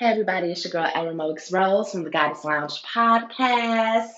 Hey everybody, it's your girl Aramoix Rose from the Goddess Lounge podcast.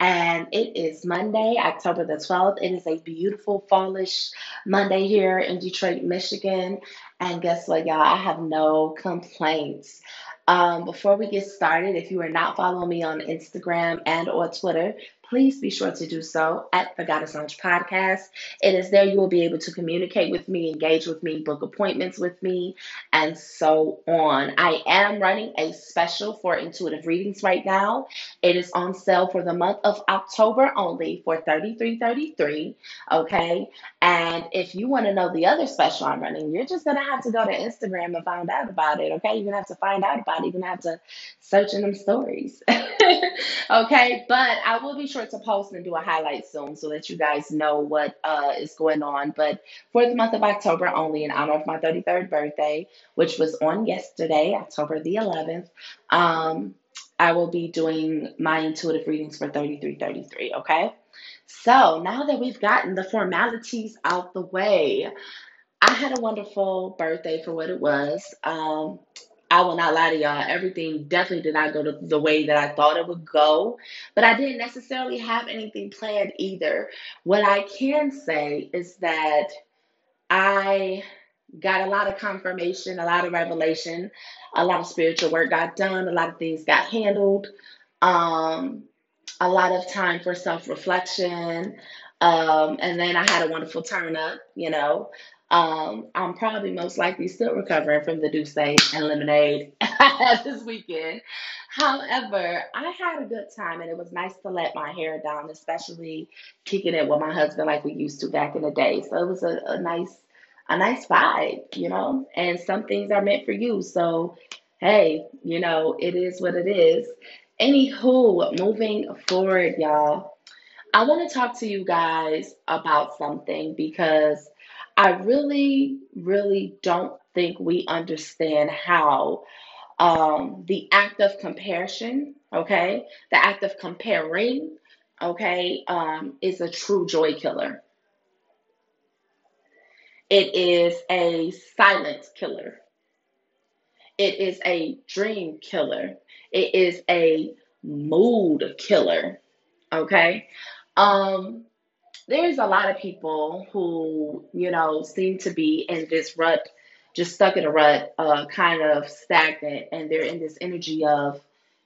And it is Monday, October the 12th. It is a beautiful fallish Monday here in Detroit, Michigan. And guess what, y'all? I have no complaints. Um, before we get started, if you are not following me on Instagram and or Twitter, please be sure to do so at the Goddess Lounge podcast. It is there you will be able to communicate with me, engage with me, book appointments with me, and so on. I am running a special for intuitive readings right now. It is on sale for the month of October only for $33.33. Okay. And if you want to know the other special I'm running, you're just going to have to go to Instagram and find out about it. Okay. You're going to have to find out about it. You're going to have to search in them stories. okay. But I will be sure to post and do a highlight soon so that you guys know what uh, is going on. But for the month of October only, in honor of my 33rd birthday, which was on yesterday, October the 11th, um, I will be doing my intuitive readings for 3333. Okay. So now that we've gotten the formalities out the way, I had a wonderful birthday for what it was. Um, I will not lie to y'all. Everything definitely did not go the, the way that I thought it would go, but I didn't necessarily have anything planned either. What I can say is that I got a lot of confirmation, a lot of revelation, a lot of spiritual work got done, a lot of things got handled, um, a lot of time for self reflection. Um, and then I had a wonderful turn up, you know. Um, I'm probably most likely still recovering from the Douce and lemonade this weekend. However, I had a good time and it was nice to let my hair down, especially kicking it with my husband like we used to back in the day. So it was a, a nice, a nice vibe, you know. And some things are meant for you. So hey, you know, it is what it is. Anywho, moving forward, y'all. I want to talk to you guys about something because I really, really don't think we understand how um, the act of comparison, okay, the act of comparing, okay, um, is a true joy killer. It is a silence killer. It is a dream killer. It is a mood killer. Okay. Um, there's a lot of people who, you know, seem to be in this rut, just stuck in a rut, uh, kind of stagnant, and they're in this energy of,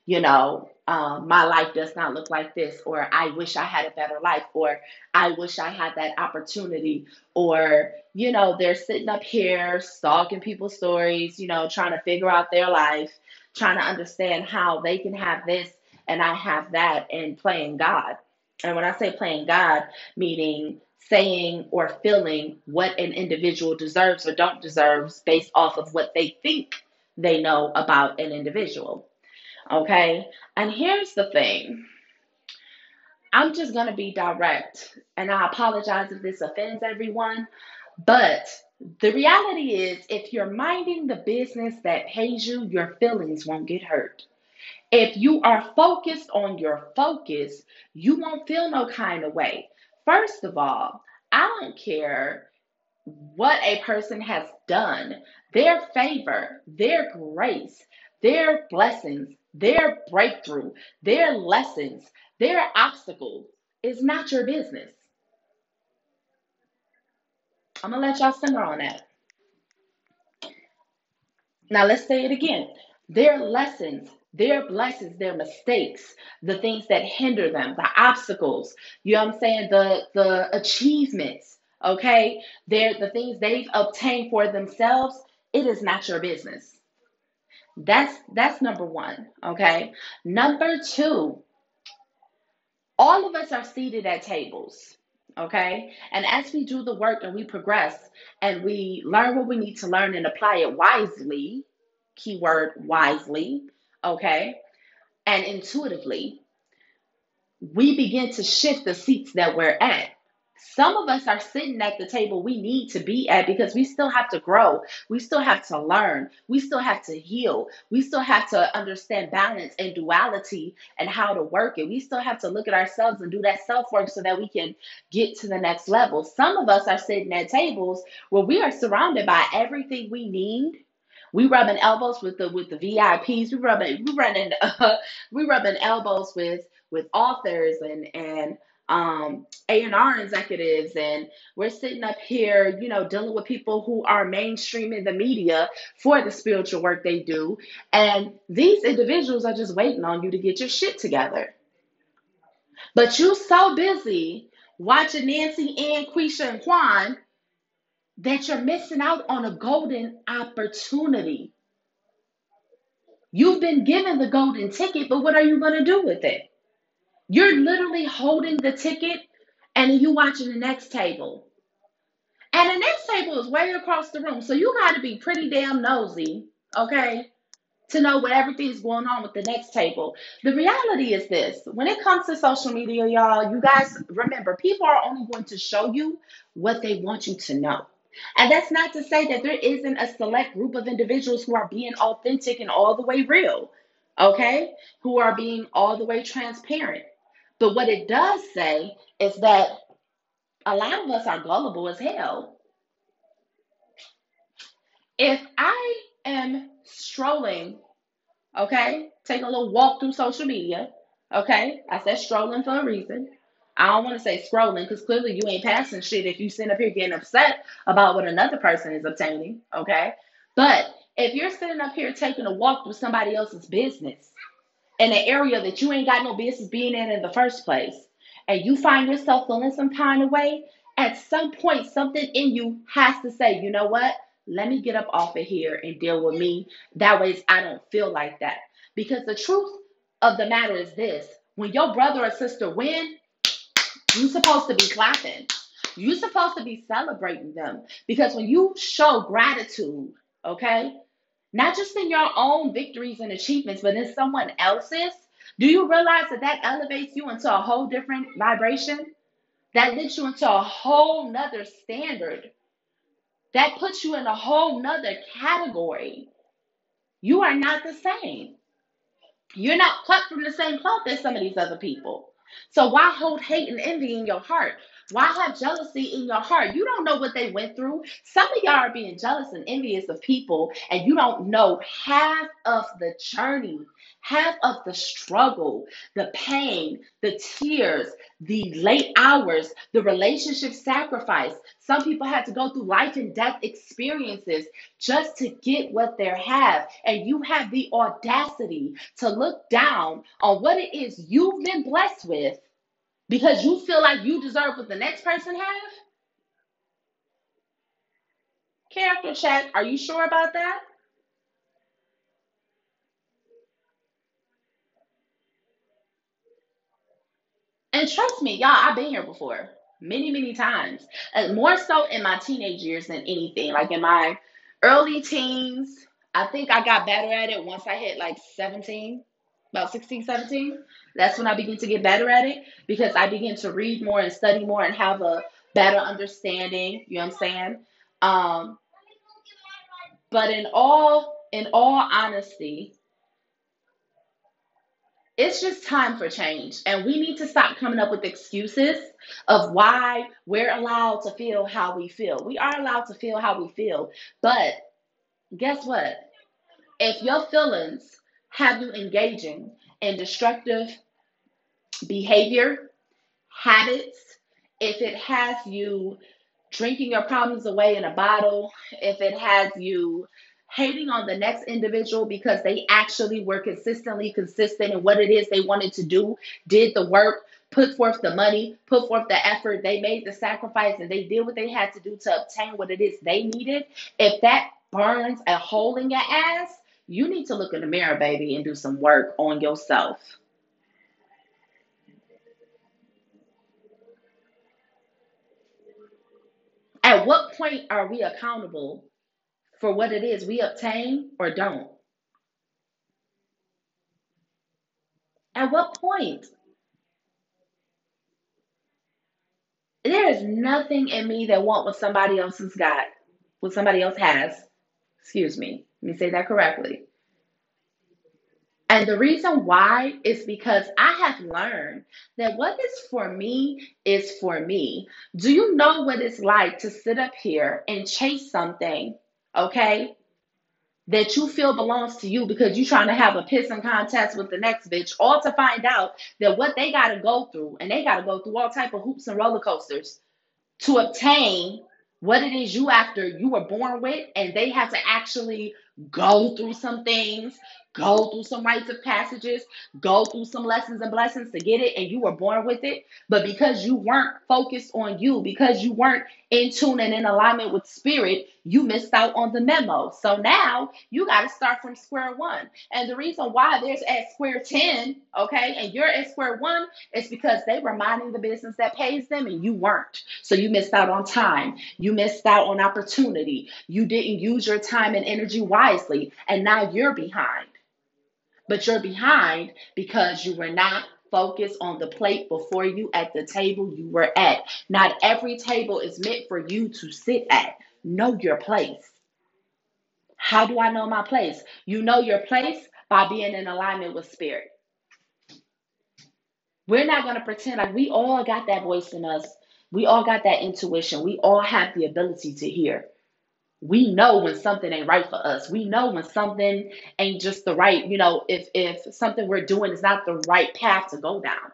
you know, um, my life does not look like this, or I wish I had a better life, or I wish I had that opportunity, or, you know, they're sitting up here stalking people's stories, you know, trying to figure out their life, trying to understand how they can have this and I have that, and playing God. And when I say playing God, meaning saying or feeling what an individual deserves or don't deserves based off of what they think they know about an individual. Okay? And here's the thing. I'm just going to be direct, and I apologize if this offends everyone, but the reality is if you're minding the business that pays you, your feelings won't get hurt. If you are focused on your focus, you won't feel no kind of way. First of all, I don't care what a person has done, their favor, their grace, their blessings, their breakthrough, their lessons, their obstacles is not your business. I'm going to let y'all simmer on that. Now, let's say it again. Their lessons, their blessings, their mistakes, the things that hinder them, the obstacles, you know what I'm saying? The the achievements, okay? They're the things they've obtained for themselves, it is not your business. That's that's number 1, okay? Number 2, all of us are seated at tables. Okay. And as we do the work and we progress and we learn what we need to learn and apply it wisely, keyword wisely, okay, and intuitively, we begin to shift the seats that we're at. Some of us are sitting at the table we need to be at because we still have to grow. We still have to learn. We still have to heal. We still have to understand balance and duality and how to work it. We still have to look at ourselves and do that self work so that we can get to the next level. Some of us are sitting at tables where we are surrounded by everything we need We rubbing elbows with the with the VIPs. We rubbing we running uh, we rubbing elbows with with authors and and um A&R executives and we're sitting up here, you know, dealing with people who are mainstreaming the media for the spiritual work they do. And these individuals are just waiting on you to get your shit together. But you're so busy watching Nancy and Quisha, and Quan that you're missing out on a golden opportunity. You've been given the golden ticket, but what are you going to do with it? You're literally holding the ticket and you watching the next table. And the next table is way across the room. So you got to be pretty damn nosy, okay, to know what everything's going on with the next table. The reality is this when it comes to social media, y'all, you guys remember, people are only going to show you what they want you to know. And that's not to say that there isn't a select group of individuals who are being authentic and all the way real, okay? Who are being all the way transparent. But what it does say is that a lot of us are gullible as hell. If I am strolling, okay, taking a little walk through social media, okay, I said strolling for a reason. I don't want to say scrolling because clearly you ain't passing shit if you sit up here getting upset about what another person is obtaining, okay? But if you're sitting up here taking a walk through somebody else's business, in an area that you ain't got no business being in in the first place, and you find yourself feeling some kind of way, at some point, something in you has to say, you know what? Let me get up off of here and deal with me. That way, I don't feel like that. Because the truth of the matter is this when your brother or sister win, you're supposed to be clapping. You're supposed to be celebrating them. Because when you show gratitude, okay, not just in your own victories and achievements, but in someone else's, do you realize that that elevates you into a whole different vibration? That lifts you into a whole nother standard. That puts you in a whole nother category. You are not the same. You're not cut from the same cloth as some of these other people. So why hold hate and envy in your heart? Why have jealousy in your heart? You don't know what they went through. Some of y'all are being jealous and envious of people, and you don't know half of the journey, half of the struggle, the pain, the tears, the late hours, the relationship sacrifice. Some people had to go through life and death experiences just to get what they have. And you have the audacity to look down on what it is you've been blessed with because you feel like you deserve what the next person have? Character check. Are you sure about that? And trust me, y'all, I've been here before many, many times. And more so in my teenage years than anything. Like in my early teens, I think I got better at it once I hit like 17, about 16, 17. That's when I began to get better at it because I began to read more and study more and have a better understanding. You know what I'm saying? Um, but in all in all honesty, it's just time for change. And we need to stop coming up with excuses of why we're allowed to feel how we feel. We are allowed to feel how we feel. But guess what? If your feelings have you engaging in destructive behavior, habits, if it has you drinking your problems away in a bottle, if it has you hating on the next individual because they actually were consistently consistent in what it is they wanted to do, did the work, put forth the money, put forth the effort, they made the sacrifice, and they did what they had to do to obtain what it is they needed. If that burns a hole in your ass, you need to look in the mirror, baby, and do some work on yourself. At what point are we accountable for what it is we obtain or don't? At what point? There is nothing in me that want what somebody else has got, what somebody else has. Excuse me. Let me say that correctly. And the reason why is because I have learned that what is for me is for me. Do you know what it's like to sit up here and chase something, okay, that you feel belongs to you because you're trying to have a pissing contest with the next bitch, all to find out that what they got to go through, and they got to go through all type of hoops and roller coasters to obtain what it is you after you were born with, and they have to actually go through some things, go through some rites of passages, go through some lessons and blessings to get it, and you were born with it. But because you weren't focused on you, because you weren't in tune and in alignment with spirit, you missed out on the memo. So now you got to start from square one. And the reason why there's at square 10, okay, and you're at square one is because they were minding the business that pays them and you weren't. So you missed out on time. You missed out on opportunity. You didn't use your time and energy wisely. And now you're behind. But you're behind because you were not focused on the plate before you at the table you were at. Not every table is meant for you to sit at. Know your place. How do I know my place? You know your place by being in alignment with spirit. We're not going to pretend like we all got that voice in us. We all got that intuition. We all have the ability to hear. We know when something ain't right for us. We know when something ain't just the right, you know, if if something we're doing is not the right path to go down.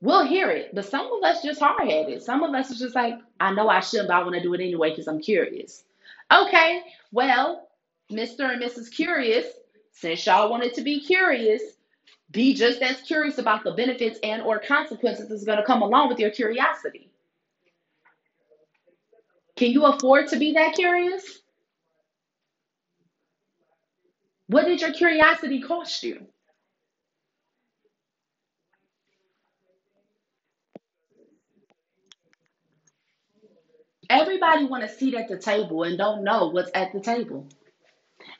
We'll hear it, but some of us just hard headed. Some of us is just like, I know I shouldn't, but I want to do it anyway because I'm curious. Okay, well, Mr. and Mrs. Curious, since y'all wanted to be curious, be just as curious about the benefits and or consequences that's going to come along with your curiosity. Can you afford to be that curious? What did your curiosity cost you? Everybody want a seat at the table and don't know what's at the table.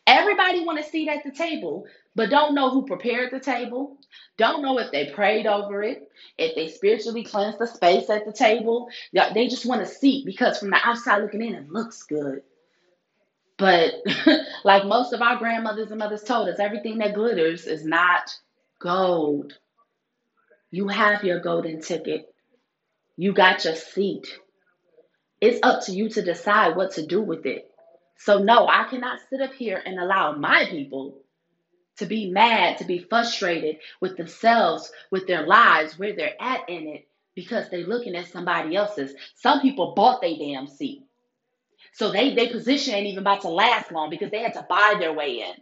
Everybody want a seat at the table, but don't know who prepared the table. Don't know if they prayed over it, if they spiritually cleansed the space at the table. They just want a seat because from the outside looking in, it looks good. But like most of our grandmothers and mothers told us, everything that glitters is not gold. You have your golden ticket. You got your seat. It's up to you to decide what to do with it. So, no, I cannot sit up here and allow my people to be mad, to be frustrated with themselves, with their lives, where they're at in it, because they're looking at somebody else's. Some people bought their damn seat. So they their position ain't even about to last long because they had to buy their way in.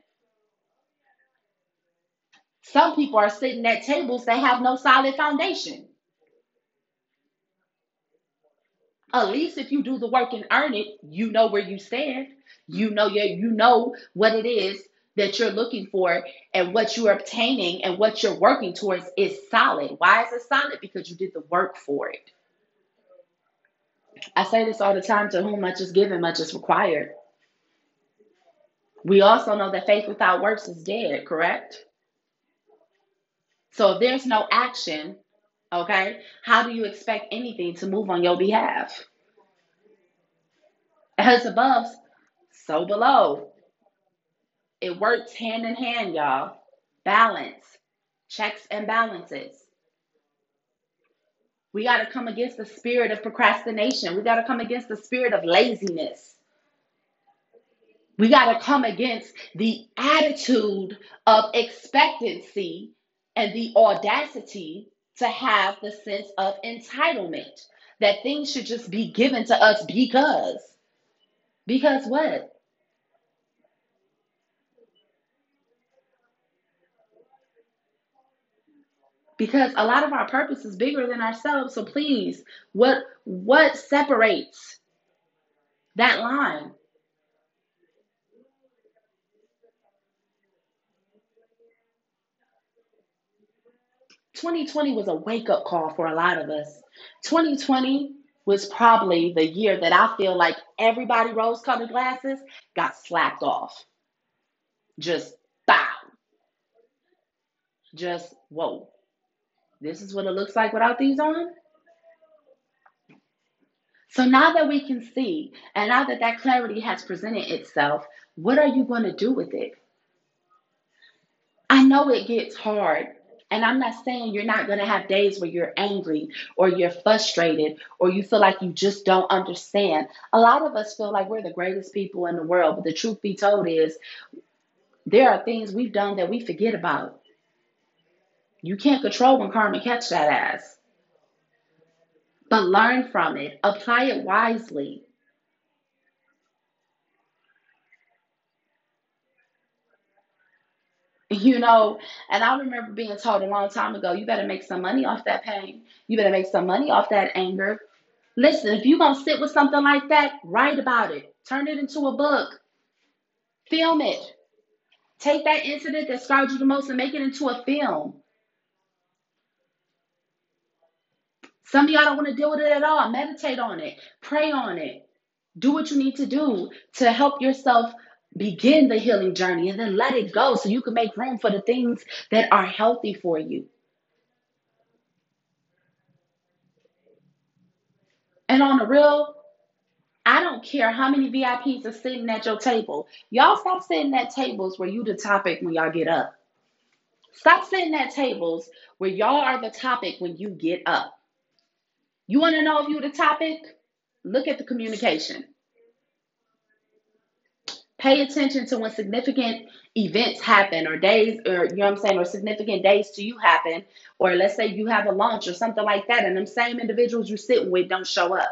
Some people are sitting at tables that have no solid foundation. At least if you do the work and earn it, you know where you stand. You know your, you know what it is that you're looking for and what you're obtaining and what you're working towards is solid. Why is it solid? Because you did the work for it. I say this all the time to whom much is given, much is required. We also know that faith without works is dead, correct? So if there's no action, okay, how do you expect anything to move on your behalf? As above, so below. It works hand in hand, y'all. Balance, checks and balances. We got to come against the spirit of procrastination. We got to come against the spirit of laziness. We got to come against the attitude of expectancy and the audacity to have the sense of entitlement that things should just be given to us because. Because what? Because a lot of our purpose is bigger than ourselves. So please, what what separates that line? 2020 was a wake up call for a lot of us. 2020 was probably the year that I feel like everybody rose colored glasses got slapped off. Just bow. Just whoa. This is what it looks like without these on. So now that we can see, and now that that clarity has presented itself, what are you going to do with it? I know it gets hard And I'm not saying you're not going to have days where you're angry or you're frustrated or you feel like you just don't understand. A lot of us feel like we're the greatest people in the world, but the truth be told is there are things we've done that we forget about. You can't control when karma catch that ass. But learn from it, apply it wisely. You know, and I remember being told a long time ago, you better make some money off that pain. You better make some money off that anger. Listen, if you're to sit with something like that, write about it. Turn it into a book. Film it. Take that incident that scarred you the most and make it into a film. Some of y'all don't want to deal with it at all. Meditate on it. Pray on it. Do what you need to do to help yourself begin the healing journey and then let it go so you can make room for the things that are healthy for you. And on the real, I don't care how many VIPs are sitting at your table. Y'all stop sitting at tables where you the topic when y'all get up. Stop sitting at tables where y'all are the topic when you get up. You want to know if you the topic? Look at the communication. Pay attention to when significant events happen or days or you know what I'm saying or significant days to you happen or let's say you have a lunch or something like that and them same individuals you're sitting with don't show up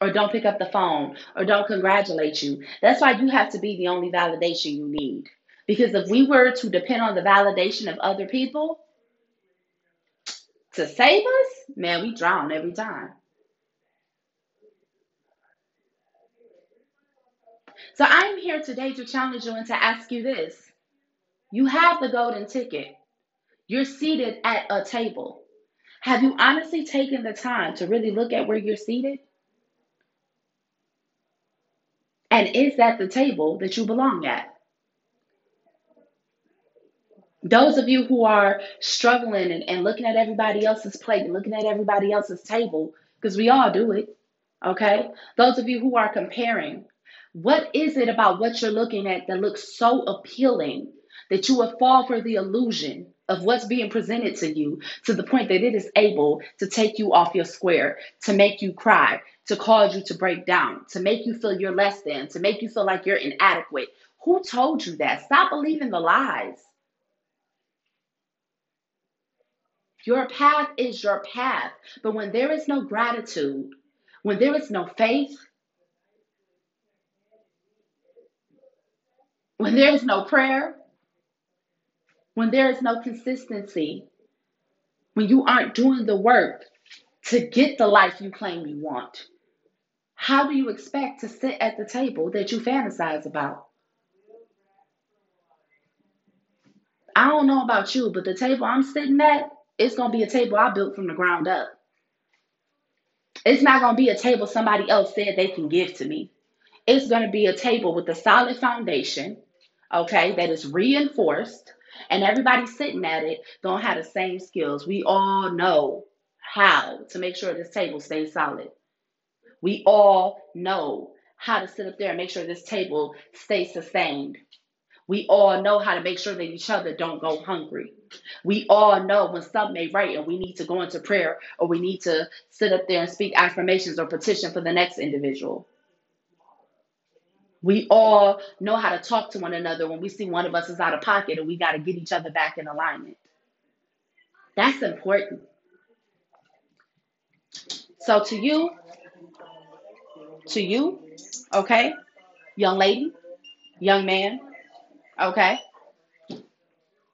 or don't pick up the phone or don't congratulate you. That's why you have to be the only validation you need. Because if we were to depend on the validation of other people to save us, man, we drown every time. So I'm here today to challenge you and to ask you this. You have the golden ticket. You're seated at a table. Have you honestly taken the time to really look at where you're seated? And is that the table that you belong at? Those of you who are struggling and, and looking at everybody else's plate and looking at everybody else's table, because we all do it, okay? Those of you who are comparing, what is it about what you're looking at that looks so appealing that you would fall for the illusion of what's being presented to you to the point that it is able to take you off your square, to make you cry, to cause you to break down, to make you feel you're less than, to make you feel like you're inadequate? Who told you that? Stop believing the lies. Your path is your path. But when there is no gratitude, when there is no faith, when there is no prayer, when there is no consistency, when you aren't doing the work to get the life you claim you want, how do you expect to sit at the table that you fantasize about? I don't know about you, but the table I'm sitting at, it's going to be a table I built from the ground up. It's not going to be a table somebody else said they can give to me. It's going to be a table with a solid foundation okay, that is reinforced, and everybody sitting at it don't have the same skills. We all know how to make sure this table stays solid. We all know how to sit up there and make sure this table stays sustained. We all know how to make sure that each other don't go hungry. We all know when something ain't right and we need to go into prayer or we need to sit up there and speak affirmations or petition for the next individual. We all know how to talk to one another when we see one of us is out of pocket and we got to get each other back in alignment. That's important. So, to you, to you, okay, young lady, young man, okay,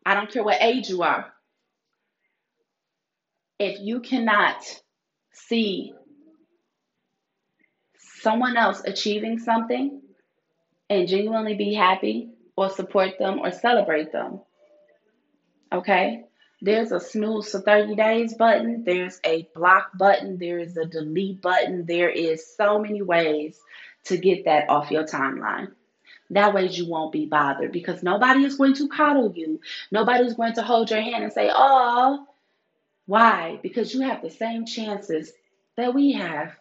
I don't care what age you are. If you cannot see someone else achieving something, and genuinely be happy or support them or celebrate them. Okay? There's a snooze for 30 days button, there's a block button, there is a delete button. There is so many ways to get that off your timeline. That way you won't be bothered because nobody is going to coddle you. Nobody's going to hold your hand and say, "Oh, why?" Because you have the same chances that we have.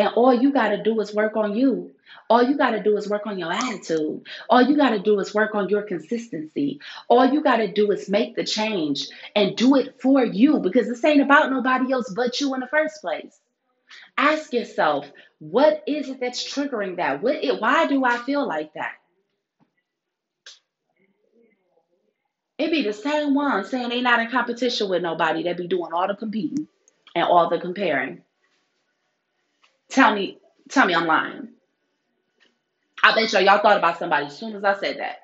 And all you got to do is work on you. All you got to do is work on your attitude. All you got to do is work on your consistency. All you got to do is make the change and do it for you because this ain't about nobody else but you in the first place. Ask yourself, what is it that's triggering that? What it, why do I feel like that? It be the same one saying they not in competition with nobody. They be doing all the competing and all the comparing. Tell me, tell me I'm lying. I bet y'all y'all thought about somebody as soon as I said that.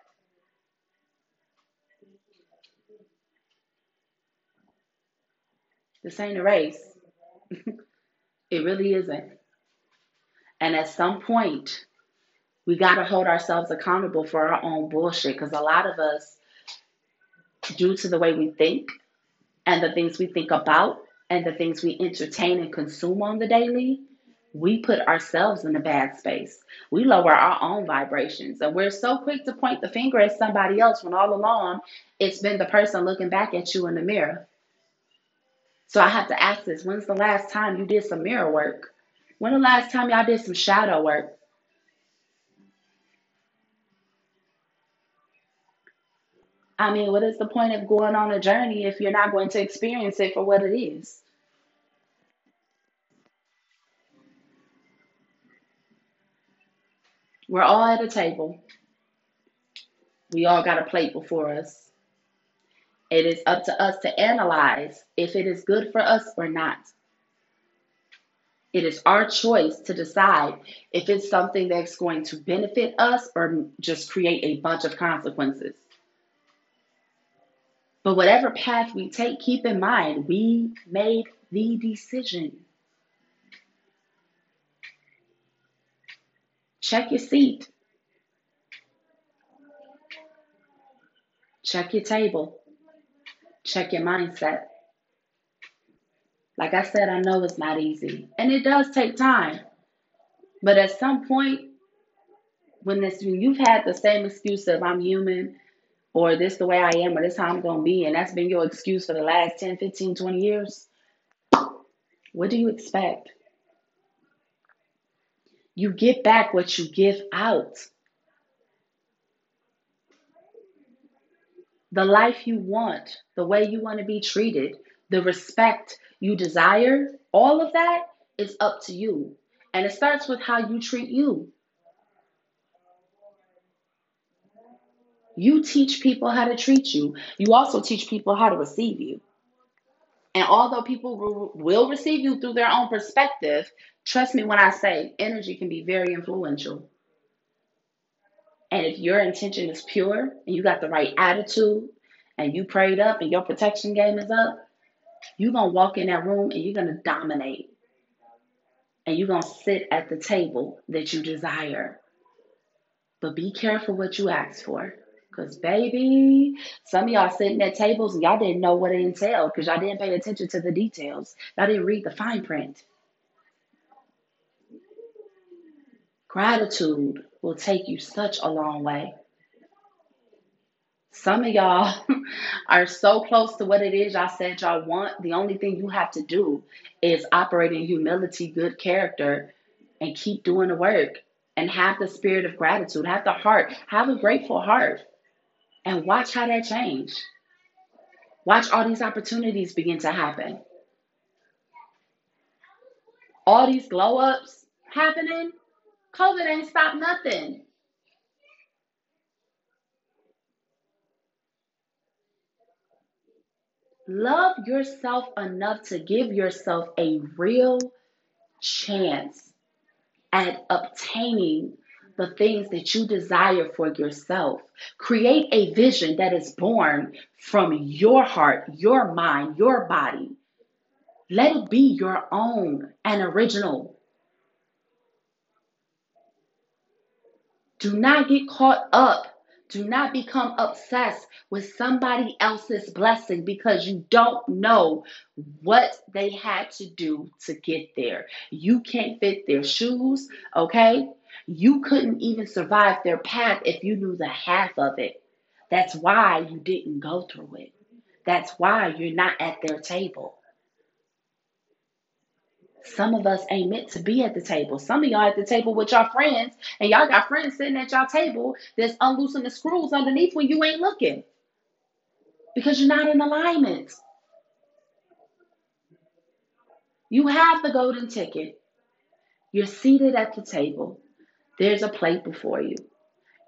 This ain't a race. it really isn't. And at some point, we got to hold ourselves accountable for our own bullshit because a lot of us, due to the way we think and the things we think about and the things we entertain and consume on the daily, we put ourselves in a bad space. We lower our own vibrations. And we're so quick to point the finger at somebody else when all along it's been the person looking back at you in the mirror. So I have to ask this when's the last time you did some mirror work? When the last time y'all did some shadow work? I mean, what is the point of going on a journey if you're not going to experience it for what it is? We're all at a table. We all got a plate before us. It is up to us to analyze if it is good for us or not. It is our choice to decide if it's something that's going to benefit us or just create a bunch of consequences. But whatever path we take, keep in mind we made the decision. Check your seat, check your table, check your mindset. Like I said, I know it's not easy and it does take time. But at some point, when this when you've had the same excuse of I'm human or this the way I am or this how I'm going to be and that's been your excuse for the last 10, 15, 20 years, what do you expect? You get back what you give out. The life you want, the way you want to be treated, the respect you desire, all of that is up to you. And it starts with how you treat you. You teach people how to treat you. You also teach people how to receive you. And although people will receive you through their own perspective, trust me when I say energy can be very influential. And if your intention is pure and you got the right attitude and you prayed up and your protection game is up, you're going to walk in that room and you're going to dominate. And you're going to sit at the table that you desire. But be careful what you ask for. Because, baby, some of y'all sitting at tables and y'all didn't know what it entailed because y'all didn't pay attention to the details. Y'all didn't read the fine print. Gratitude will take you such a long way. Some of y'all are so close to what it is y'all said y'all want. The only thing you have to do is operate in humility, good character, and keep doing the work and have the spirit of gratitude, have the heart, have a grateful heart and watch how that change. Watch all these opportunities begin to happen. All these glow ups happening. COVID ain't stopped nothing. Love yourself enough to give yourself a real chance at obtaining the things that you desire for yourself. Create a vision that is born from your heart, your mind, your body. Let it be your own and original. Do not get caught up. Do not become obsessed with somebody else's blessing because you don't know what they had to do to get there. You can't fit their shoes, okay? You couldn't even survive their path if you knew the half of it. That's why you didn't go through it. That's why you're not at their table. Some of us ain't meant to be at the table. Some of y'all at the table with y'all friends, and y'all got friends sitting at y'all table that's unloosing the screws underneath when you ain't looking because you're not in alignment. You have the golden ticket. You're seated at the table. There's a plate before you.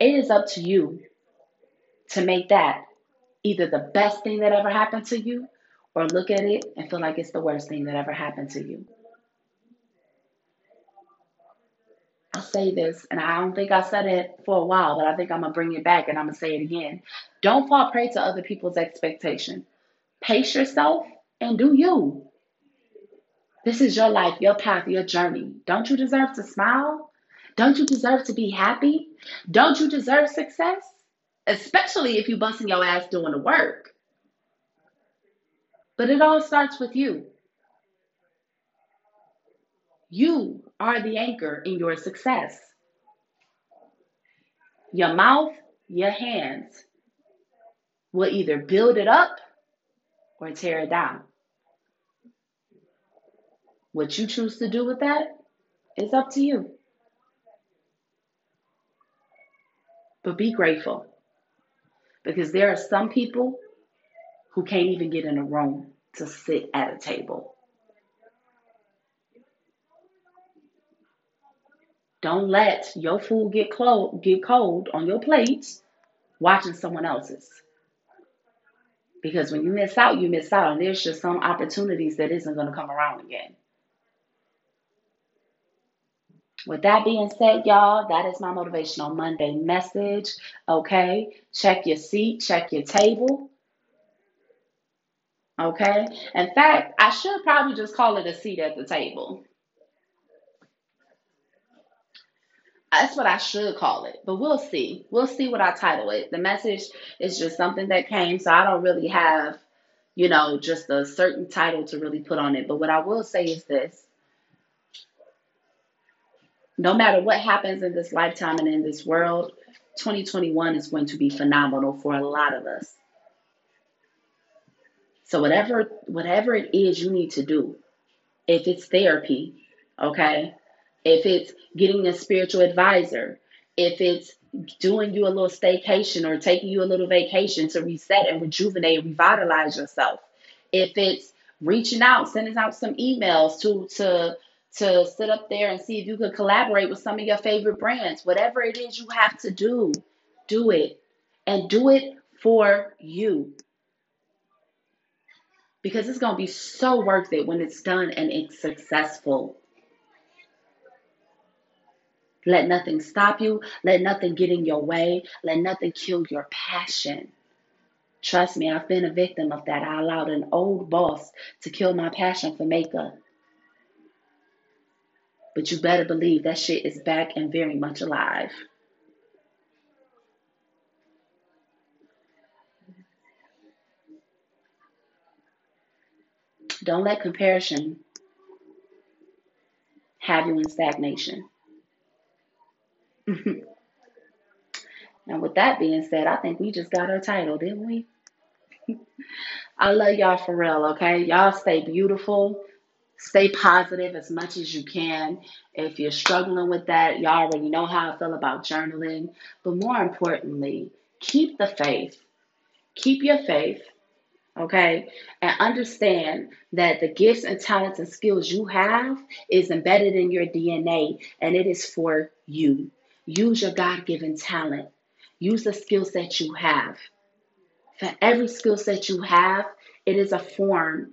It is up to you to make that either the best thing that ever happened to you or look at it and feel like it's the worst thing that ever happened to you. I'll say this, and I don't think I said it for a while, but I think I'm going to bring it back and I'm going to say it again. Don't fall prey to other people's expectation. Pace yourself and do you. This is your life, your path, your journey. Don't you deserve to smile? Don't you deserve to be happy? Don't you deserve success? Especially if you busting your ass doing the work. But it all starts with you. You are the anchor in your success. Your mouth, your hands will either build it up or tear it down. What you choose to do with that is up to you. But be grateful because there are some people who can't even get in a room to sit at a table. Don't let your food get cold, get cold on your plate watching someone else's. Because when you miss out, you miss out, and there's just some opportunities that isn't going to come around again. With that being said, y'all, that is my motivational Monday message. Okay, check your seat, check your table. Okay, in fact, I should probably just call it a seat at the table. That's what I should call it, but we'll see. We'll see what I title it. The message is just something that came, so I don't really have, you know, just a certain title to really put on it. But what I will say is this no matter what happens in this lifetime and in this world, 2021 is going to be phenomenal for a lot of us. So whatever whatever it is you need to do, if it's therapy, okay? If it's getting a spiritual advisor, if it's doing you a little staycation or taking you a little vacation to reset and rejuvenate revitalize yourself. If it's reaching out, sending out some emails to to to sit up there and see if you could collaborate with some of your favorite brands. Whatever it is you have to do, do it. And do it for you. Because it's going to be so worth it when it's done and it's successful. Let nothing stop you. Let nothing get in your way. Let nothing kill your passion. Trust me, I've been a victim of that. I allowed an old boss to kill my passion for makeup. But you better believe that shit is back and very much alive. Don't let comparison have you in stagnation. now, with that being said, I think we just got our title, didn't we? I love y'all for real, okay? Y'all stay beautiful. Stay positive as much as you can. If you're struggling with that, y'all already know how I feel about journaling. But more importantly, keep the faith. Keep your faith, okay? And understand that the gifts and talents and skills you have is embedded in your DNA and it is for you. Use your God given talent, use the skill set you have. For every skill set you have, it is a form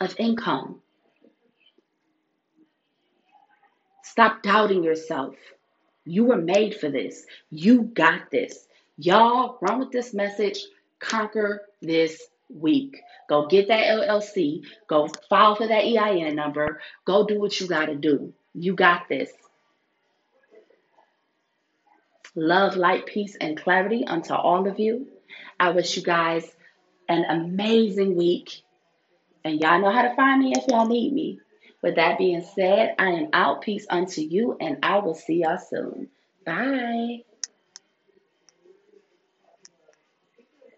of income. Stop doubting yourself. You were made for this. You got this. Y'all, run with this message. Conquer this week. Go get that LLC. Go file for that EIN number. Go do what you got to do. You got this. Love, light, peace, and clarity unto all of you. I wish you guys an amazing week. And y'all know how to find me if y'all need me. With that being said, I am out. Peace unto you, and I will see y'all soon. Bye.